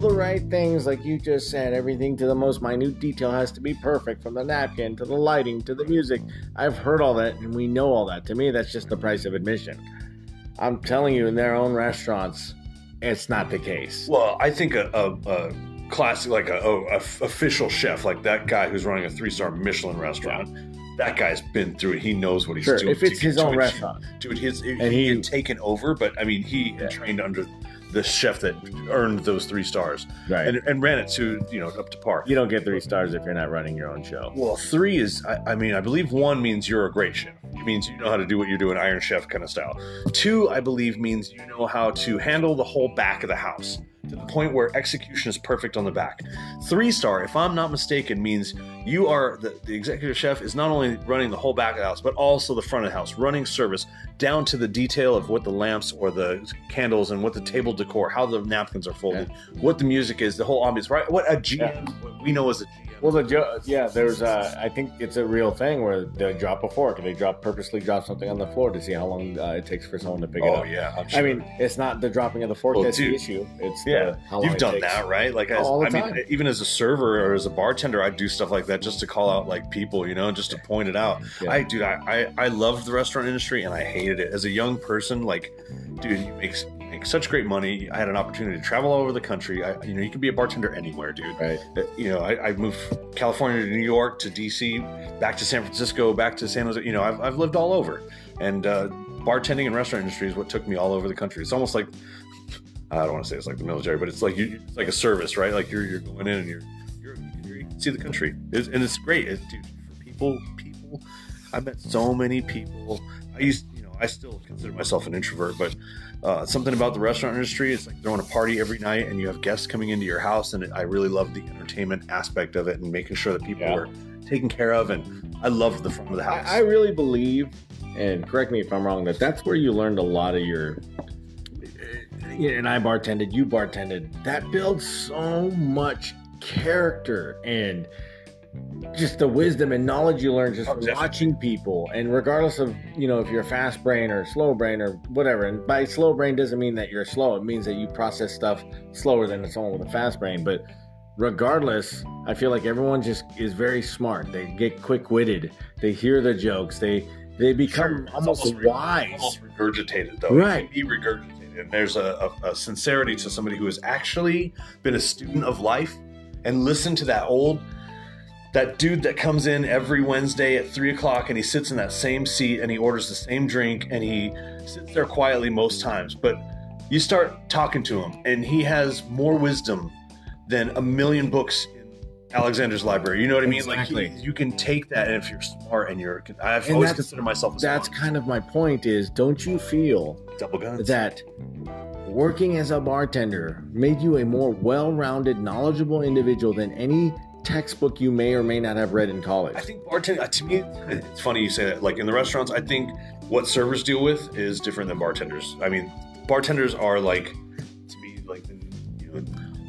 the right things, like you just said, everything to the most minute detail has to be perfect from the napkin to the lighting to the music. I've heard all that and we know all that. To me, that's just the price of admission. I'm telling you, in their own restaurants, it's not the case. Well, I think a, a, a classic, like a, oh, a, a official chef, like that guy who's running a three star Michelin restaurant, that guy's been through it. He knows what he's Sure, doing. if it's to- his to own restaurant. dude, his And he, he- had taken over, but I mean, he Yeah. trained under the chef that earned those three stars Right. and, and ran it to you know up to par. you don't get three stars if you're not running your own show. Well, three is, I, I mean, I believe one means you're a great chef. It means you know how to do what you're doing, Iron Chef kind of style. Two, I believe, means you know how to handle the whole back of the house to the point where execution is perfect on the back. Three star, if I'm not mistaken, means you are the, the executive chef is not only running the whole back of the house, but also the front of the house, running service down to the detail of what the lamps or the candles and what the table decor, how the napkins are folded, what the music is, the whole ambiance, right? What a GM, what we know as a GM. Well, the yeah, there's uh, I think it's a real thing where they drop a fork they drop purposely drop something on the floor to see how long uh, it takes for someone to pick it Oh up. yeah, I'm I mean, it's not the dropping of the fork Well, that's the issue. It's Yeah, the, how long You've it done takes. that, right? Like, as, All the I mean, even as a server or as a bartender, I do stuff like that just to call out like people, you know, just to point it out. Yeah. I, dude, I, I, I loved the restaurant industry and I hated it as a young person. Like, dude, you make, make such great money. I had an opportunity to travel all over the country. I, you know, you can be a bartender anywhere, dude. Right. Uh, You know, I, I moved from California to New York to DC, back to San Francisco, back to San Jose. You know, I've, I've lived all over, and uh, bartending and restaurant industry is what took me all over the country. It's almost like I don't want to say it's like the military, but it's like you, it's like a service, right? Like you're you're going in and you're you're, you're you can see the country, it's, and it's great, it, dude. For people, people, I met so many people. I used, I still consider myself an introvert, but uh, something about the restaurant industry, it's like throwing a party every night, and you have guests coming into your house, and I really love the entertainment aspect of it, and making sure that people Yeah. are taken care of, and I love the front of the house. I, I really believe, and correct me if I'm wrong, that that's where you learned a lot of your. And I bartended, you bartended. That builds so much character and just the wisdom and knowledge you learn just Oh, watching people. And regardless of you know if you're a fast brain or slow brain or whatever, and by slow brain doesn't mean that you're slow. It means that you process stuff slower than someone with a fast brain. But regardless, I feel like everyone just is very smart. They get quick witted. They hear the jokes. They they become It's almost, re- wise. almost regurgitated though. Right. It can be regurgitated. And there's a, a, a sincerity to somebody who has actually been a student of life and listened to that old that dude that comes in every Wednesday at three o'clock and he sits in that same seat and he orders the same drink and he sits there quietly most times. But you start talking to him and he has more wisdom than a million books in Alexander's library. You know what I mean? Exactly. Like he- you can take that and if you're smart and you're I've And always considered myself a That's smart kind of my point. Is don't you feel that working as a bartender made you a more well-rounded, knowledgeable individual than any textbook you may or may not have read in college? I think bartending, uh, to me, it's funny you say that. Like in the restaurants, I think what servers deal with is different than bartenders. I mean, bartenders are like, to me, like the, you know,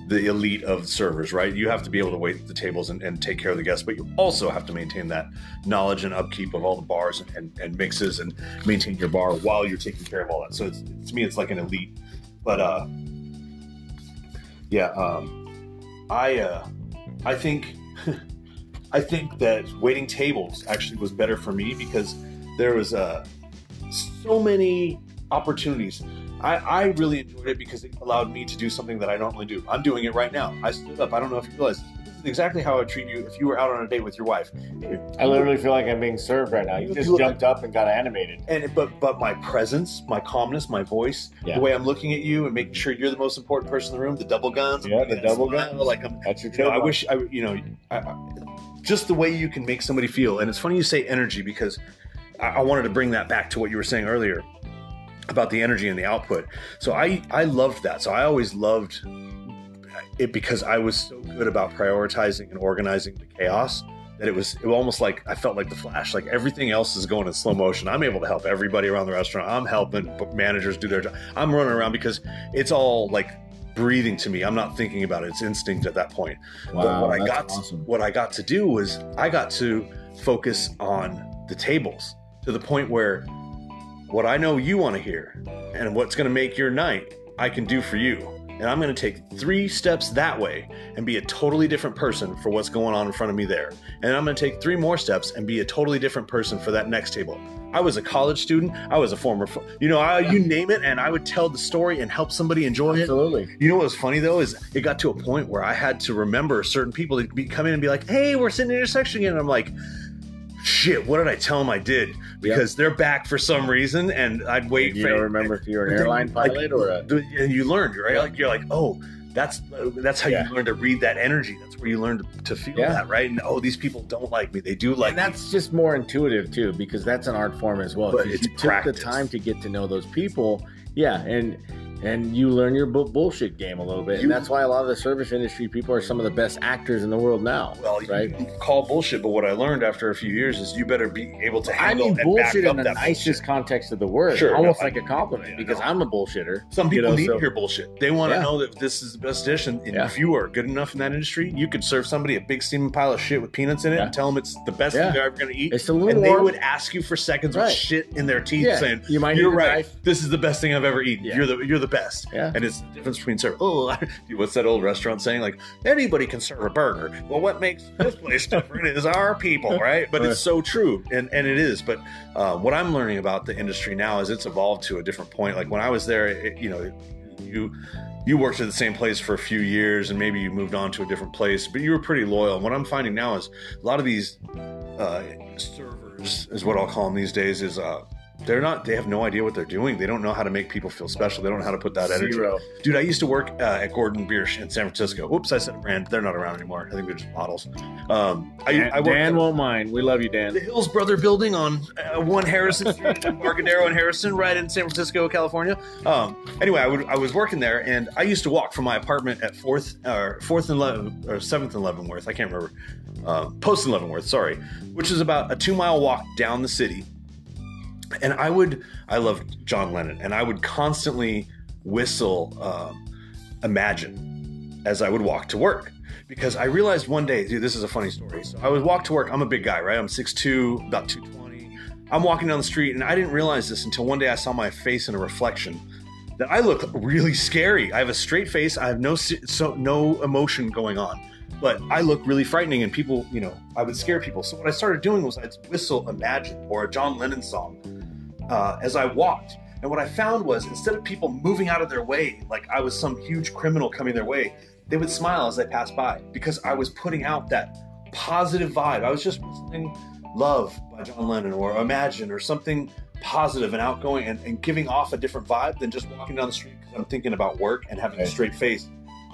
the elite of servers, right? You have to be able to wait at the tables and, and take care of the guests, but you also have to maintain that knowledge and upkeep of all the bars and, and, and mixes and maintain your bar while you're taking care of all that. So it's, to me, it's like an elite. But uh, yeah, um, I uh, I think I think that waiting tables actually was better for me because there was uh, so many opportunities. I, I really enjoyed it because it allowed me to do something that I normally do. I'm doing it right now. I stood up. I don't know if you realize is exactly how I would treat you if you were out on a date with your wife. I literally feel like I'm being served right now. You You just jumped up and got animated. And but but my presence, my calmness, my voice, Yeah. the way I'm looking at you and making sure you're the most important person in the room, the double guns, Yeah, the double guns. like I'm That's your you know, I wish I, you know, I, I, just the way you can make somebody feel. And it's funny you say energy because I, I wanted to bring that back to what you were saying earlier about the energy and the output. So I, I loved that. So I always loved it because I was so good about prioritizing and organizing the chaos that it was, it was almost like I felt like the flash. Like everything else is going in slow motion. I'm able to help everybody around the restaurant. I'm helping managers do their job. I'm running around because it's all like breathing to me. I'm not thinking about it. It's instinct at that point. but Wow, what I got awesome. what I got to do was I got to focus on the tables to the point where what I know you want to hear and what's going to make your night I can do for you. And I'm going to take three steps that way and be a totally different person for what's going on in front of me there. And I'm going to take three more steps and be a totally different person for that next table. I was a college student. I was a former, you know, I, you name it, and I would tell the story and help somebody enjoy it. Absolutely. You know what was funny though is it got to a point where I had to remember certain people to be come in and be like, "Hey, we're sitting in the intersection again." And I'm like, "Shit, what did I tell them I did?" Because they're back for some reason, and I'd wait. You for, don't remember if you're an airline like, pilot or a. and you learned right. Like you're like, oh, that's that's how Yeah. you learn to read that energy. That's where you learn to, to feel Yeah. that, right? And oh, these people don't like me. They do like and that's just more intuitive too, because that's an art form as well. But it's you took practice. the time to get to know those people, yeah, and and you learn your bu- bullshit game a little bit, You- and that's why a lot of the service industry people are some of the best actors in the world now. Well, right? you call bullshit, but what I learned after a few years is you better be able to handle I mean and bullshit back in up the nicest bullshit. context of the word, Sure, almost no, like a compliment, yeah, because no. I'm a bullshitter. Some people know, need so- to hear bullshit. They want to Yeah. know that this is the best dish, and, and Yeah. if you are good enough in that industry, you could serve somebody a big steaming pile of shit with peanuts in it and tell them it's the best thing they're ever going to eat. It's a And little they would ask you for seconds with shit in their teeth, saying, you might "You're right. knife. This is the best thing I've ever eaten. You're the you're the best." Yeah. And it's the difference between serve. Oh, what's that old restaurant saying? Like anybody can serve a burger. Well, what makes this place different is our people, right? But it's so true, and and it is. But uh, what I'm learning about the industry now is it's evolved to a different point. Like when I was there, it, you know, you you worked at the same place for a few years, and maybe you moved on to a different place, but you were pretty loyal. And what I'm finding now is a lot of these uh, servers, is what I'll call them these days, is. Uh, they're not. They have no idea what they're doing. They don't know how to make people feel special. They don't know how to put that energy. Zero. Dude, I used to work uh, at Gordon Biersch in San Francisco. Oops, I said a brand. They're not around anymore. I think they're just models. Um, I, Dan, I worked Dan won't mind. We love you, Dan. the Hills Brother Building on uh, One Harrison Street, Embarcadero and Harrison, right in San Francisco, California. Um, anyway, I, would, I was working there, and I used to walk from my apartment at Fourth or Fourth and Leaven, or Seventh and Leavenworth. I can't remember. Um, Post and Leavenworth, sorry, which is about a two mile walk down the city. And I would, I loved John Lennon, and I would constantly whistle um, Imagine as I would walk to work because I realized one day, dude, this is a funny story. So I would walk to work. I'm a big guy, right? I'm 6'2, about 220. I'm walking down the street, and I didn't realize this until one day I saw my face in a reflection that I look really scary. I have a straight face. I have no so no emotion going on, but I look really frightening. And people, you know, I would scare people. So what I started doing was I'd whistle "Imagine" or a John Lennon song uh, as I walked. And what I found was instead of people moving out of their way like I was some huge criminal coming their way, they would smile as I passed by because I was putting out that positive vibe. I was just whistling "Love" by John Lennon or "Imagine" or something positive and outgoing and, and giving off a different vibe than just walking down the street because I'm thinking about work and having a straight face.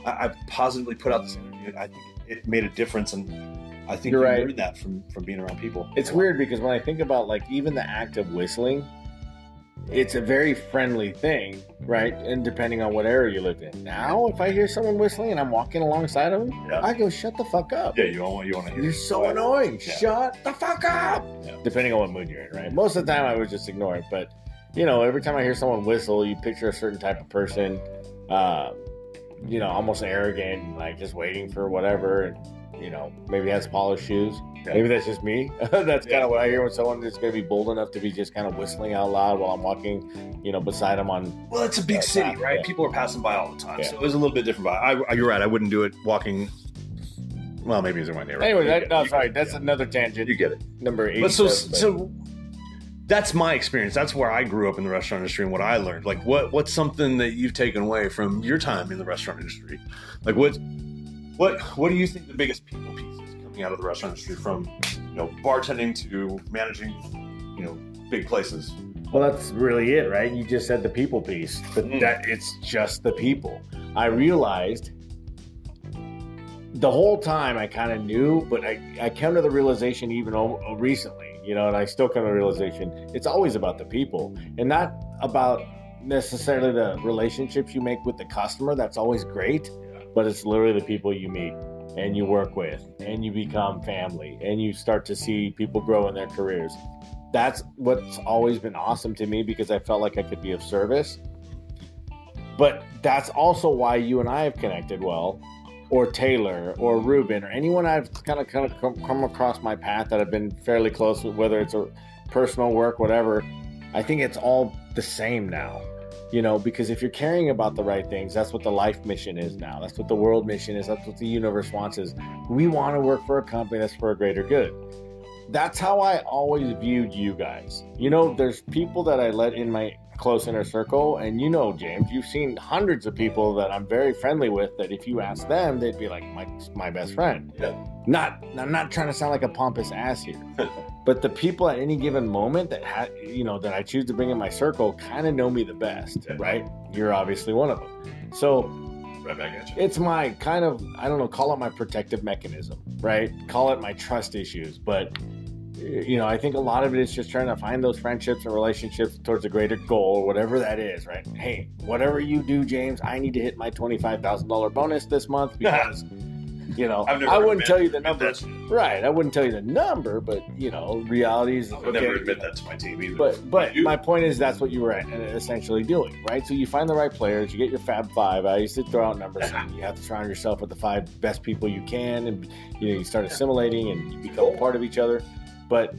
I, I positively put out this energy. I think it made a difference, and I think You're you right. learn that from from being around people. It's weird because when I think about like even the act of whistling, it's a very friendly thing, right? And depending on what area you live in. Now, if I hear someone whistling and I'm walking alongside of them, Yeah. I go, "Shut the fuck up! Yeah, you don't want you want to hear. You're so annoying! Yeah. Shut the fuck up!" Yeah. Depending on what mood you're in, right? Most of the time, I would just ignore it. But you know, every time I hear someone whistle, you picture a certain type of person, uh, you know, almost arrogant, like just waiting for whatever. And, you know, maybe has polished shoes. Yeah. Maybe that's just me. that's Yeah. kind of what I hear when someone is going to be bold enough to be just kind of whistling out loud while I'm walking, you know, beside them on. Well, it's a big Yeah, city, yeah. right? People are passing by all the time, Yeah. so it was a little bit different. Vibe. I, you're right. I wouldn't do it walking. Well, maybe it's in my neighborhood. Anyway, that, no, sorry, that's yeah. another tangent. you get it. Number eight. But so, so that's my experience. That's where I grew up in the restaurant industry and what I learned. Like, what what's something that you've taken away from your time in the restaurant industry? Like, what what what do you think the biggest people piece is coming out of the restaurant industry from you know bartending to managing you know big places? Well, that's really it, right? You just said the people piece, but Mm. that it's just the people. I realized the whole time I kind of knew, but I, I came to the realization even o- recently, you know, and I still come to the realization it's always about the people and not about necessarily the relationships you make with the customer. That's always great, but it's literally the people you meet and you work with and you become family and you start to see people grow in their careers that's what's always been awesome to me because I felt like I could be of service. But that's also why you and I have connected well, or Taylor, or Ruben, or anyone I've kind of kind of come, come across my path that I've been fairly close with, whether it's a personal work, whatever. I think it's all the same now. You know, because if you're caring about the right things, that's what the life mission is now. That's what the world mission is. That's what the universe wants is we want to work for a company that's for a greater good. That's how I always viewed you guys. You know, there's people that I let in my close inner circle, and you know, James, you've seen hundreds of people that I'm very friendly with that if you ask them, they'd be like my my best friend. Yeah. Not I'm not trying to sound like a pompous ass here. but the people at any given moment that ha- you know that I choose to bring in my circle kind of know me the best, Yeah. right? You're obviously one of them. So Right back at you. it's my kind of I don't know, call it my protective mechanism, right? Call it my trust issues, but you know, I think a lot of it is just trying to find those friendships and relationships towards a greater goal or whatever that is, right? Hey, whatever you do, James, I need to hit my twenty-five thousand dollar bonus this month because you know I wouldn't tell you the number, right? I wouldn't tell you the number, but you know, realities. I would never admit that to my team either. But but my point is that's what you were essentially doing, right? So you find the right players, you get your Fab Five. I used to throw out numbers. and you have to surround yourself with the five best people you can, and you know you start assimilating and you become a part of each other. But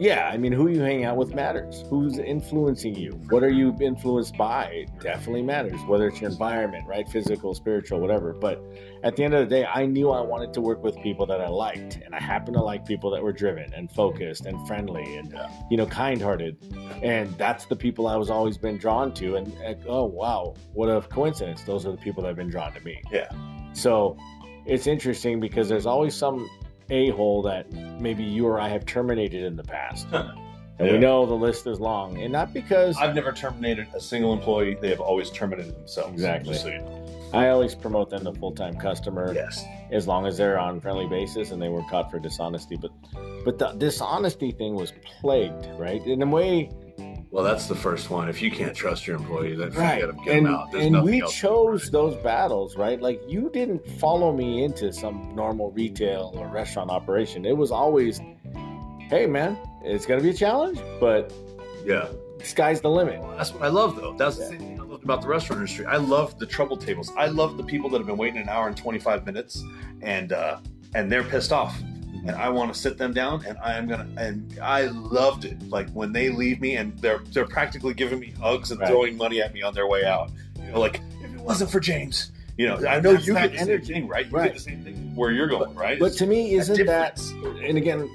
yeah, I mean, who you hang out with matters. Who's influencing you? What are you influenced by? It definitely matters. Whether it's your environment, right, physical, spiritual, whatever. But at the end of the day, I knew I wanted to work with people that I liked, and I happen to like people that were driven and focused and friendly and Yeah. you know kind-hearted, and that's the people I was always been drawn to. And uh, oh wow, what a coincidence! Those are the people that have been drawn to me. Yeah. So it's interesting because there's always some a hole that maybe you or I have terminated in the past. And Yeah. we know the list is long, and not because I've never terminated a single employee. They have always terminated themselves. Exactly. So you know. I always promote them to full time customer. Yes. as long as they're on friendly basis and they were caught for dishonesty. But but the dishonesty thing was plagued, right? In a way, Well, that's the first one. If you can't trust your employee, then right? forget them. Get And, them out. There's and nothing we chose those battles, right? Like you didn't follow me into some normal retail or restaurant operation. It was always, hey man, it's gonna be a challenge, but Yeah. sky's the limit. That's what I love, though. That's the same thing I loved about the restaurant industry. I love the trouble tables. I love the people that have been waiting an hour and 25 minutes and uh, and they're pissed off. And I want to sit them down, and I am gonna. And I loved it. Like when they leave me, and they're they're practically giving me hugs and Right. throwing money at me on their way out. You know, like if it wasn't for James, you know, I know That's you that get the energy. same thing, right? You Right. get the same thing where you're going, right? But to me, isn't that difference. and again,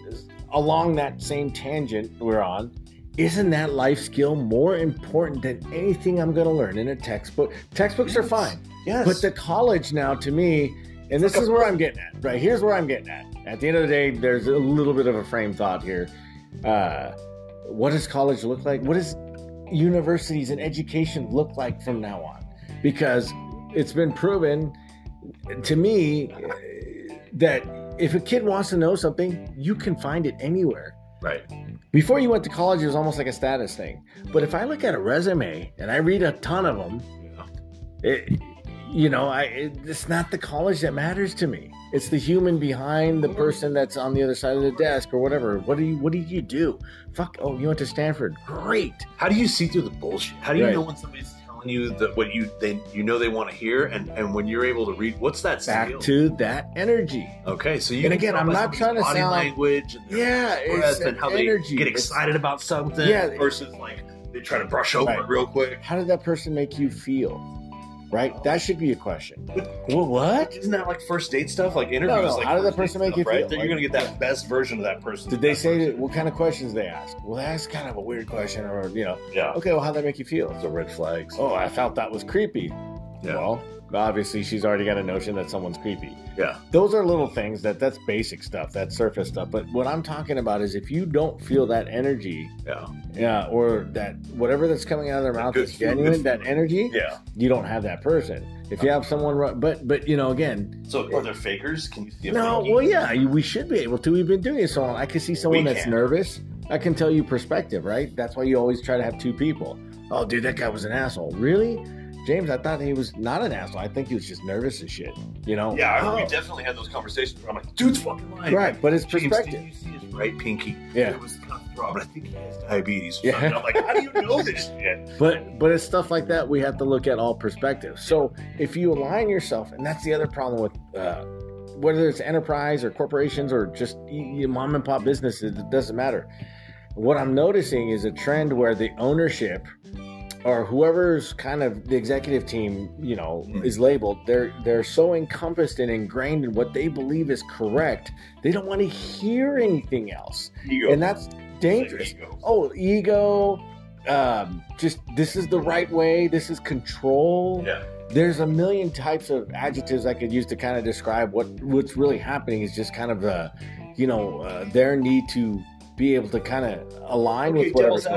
along that same tangent we're on, isn't that life skill more important than anything I'm going to learn in a textbook? Textbooks are fine, yes, but the college now, to me, and this like a is where I'm getting at. Right here's where I'm getting at. At the end of the day, there's a little bit of a frame thought here. Uh, what does college look like? What does universities and education look like from now on? Because it's been proven to me uh, that if a kid wants to know something, you can find it anywhere. right. Before you went to college, it was almost like a status thing. But if I look at a resume and I read a ton of them, Yeah. it, you know, I it, it's not the college that matters to me. It's the human behind the person that's on the other side of the desk or whatever. What do you What did you do? Fuck. Oh, you went to Stanford. Great. How do you see through the bullshit? How do you Right. know when somebody's telling you that what you they you know they want to hear, and and when you're able to read, what's that Back to that energy. okay, so you And can again, I'm not trying to body sound- language, and Yeah, it's and how energy. they get It's- excited about something, Yeah. versus like they try to brush over Right. it real quick. How did that person make you feel? Right. That should be a question. Well, what? Isn't that like first date stuff, like interviews? No, no, Like how did that person make you right? feel? That you're gonna get that best version of that person. Did they that say that, what kind of questions they ask? Well, that's kind of a weird question, or you know, Yeah, okay, well, how'd that make you feel? the red flags. Oh, I felt that was creepy. Yeah. Well, obviously, she's already got a notion that someone's creepy. Yeah. Those are little things that that's basic stuff, that's surface stuff. But what I'm talking about is if you don't feel that energy, yeah, yeah, or that whatever that's coming out of their mouth good is genuine, good that energy, yeah. you don't have that person. If you have someone, but but you know, again, So are there fakers? Can you see? A no, well, yeah, we should be able to. We've been doing it so long. I can see someone We that's can. nervous. I can tell you perspective, right? That's why you always try to have two people. Oh, dude, that guy was an asshole. Really? James, I thought he was not an asshole. I think he was just nervous as shit. You know? Yeah, I, we Oh, definitely had those conversations where I'm like, dude's fucking lying. right, but it's James, perspective. Did you see his right pinky? Yeah. It was kind of throb, but I think he has diabetes. Yeah. And I'm like, how do you know this shit? But but it's stuff like that we have to look at all perspectives. So if you align yourself, and that's the other problem with uh, whether it's enterprise or corporations or just y- y- mom and pop businesses, it doesn't matter. What I'm noticing is a trend where the ownership or whoever's kind of the executive team, you know, Mm. is labeled, they're they're so encompassed and ingrained in what they believe is correct, they don't want to hear anything else, Ego. and that's dangerous. Ego. Oh, ego, um, just this is the right way. This is control. Yeah. There's a million types of adjectives I could use to kind of describe what what's really happening. Is just kind of the, you know, uh, their need to be able to kind of align Okay, with whatever's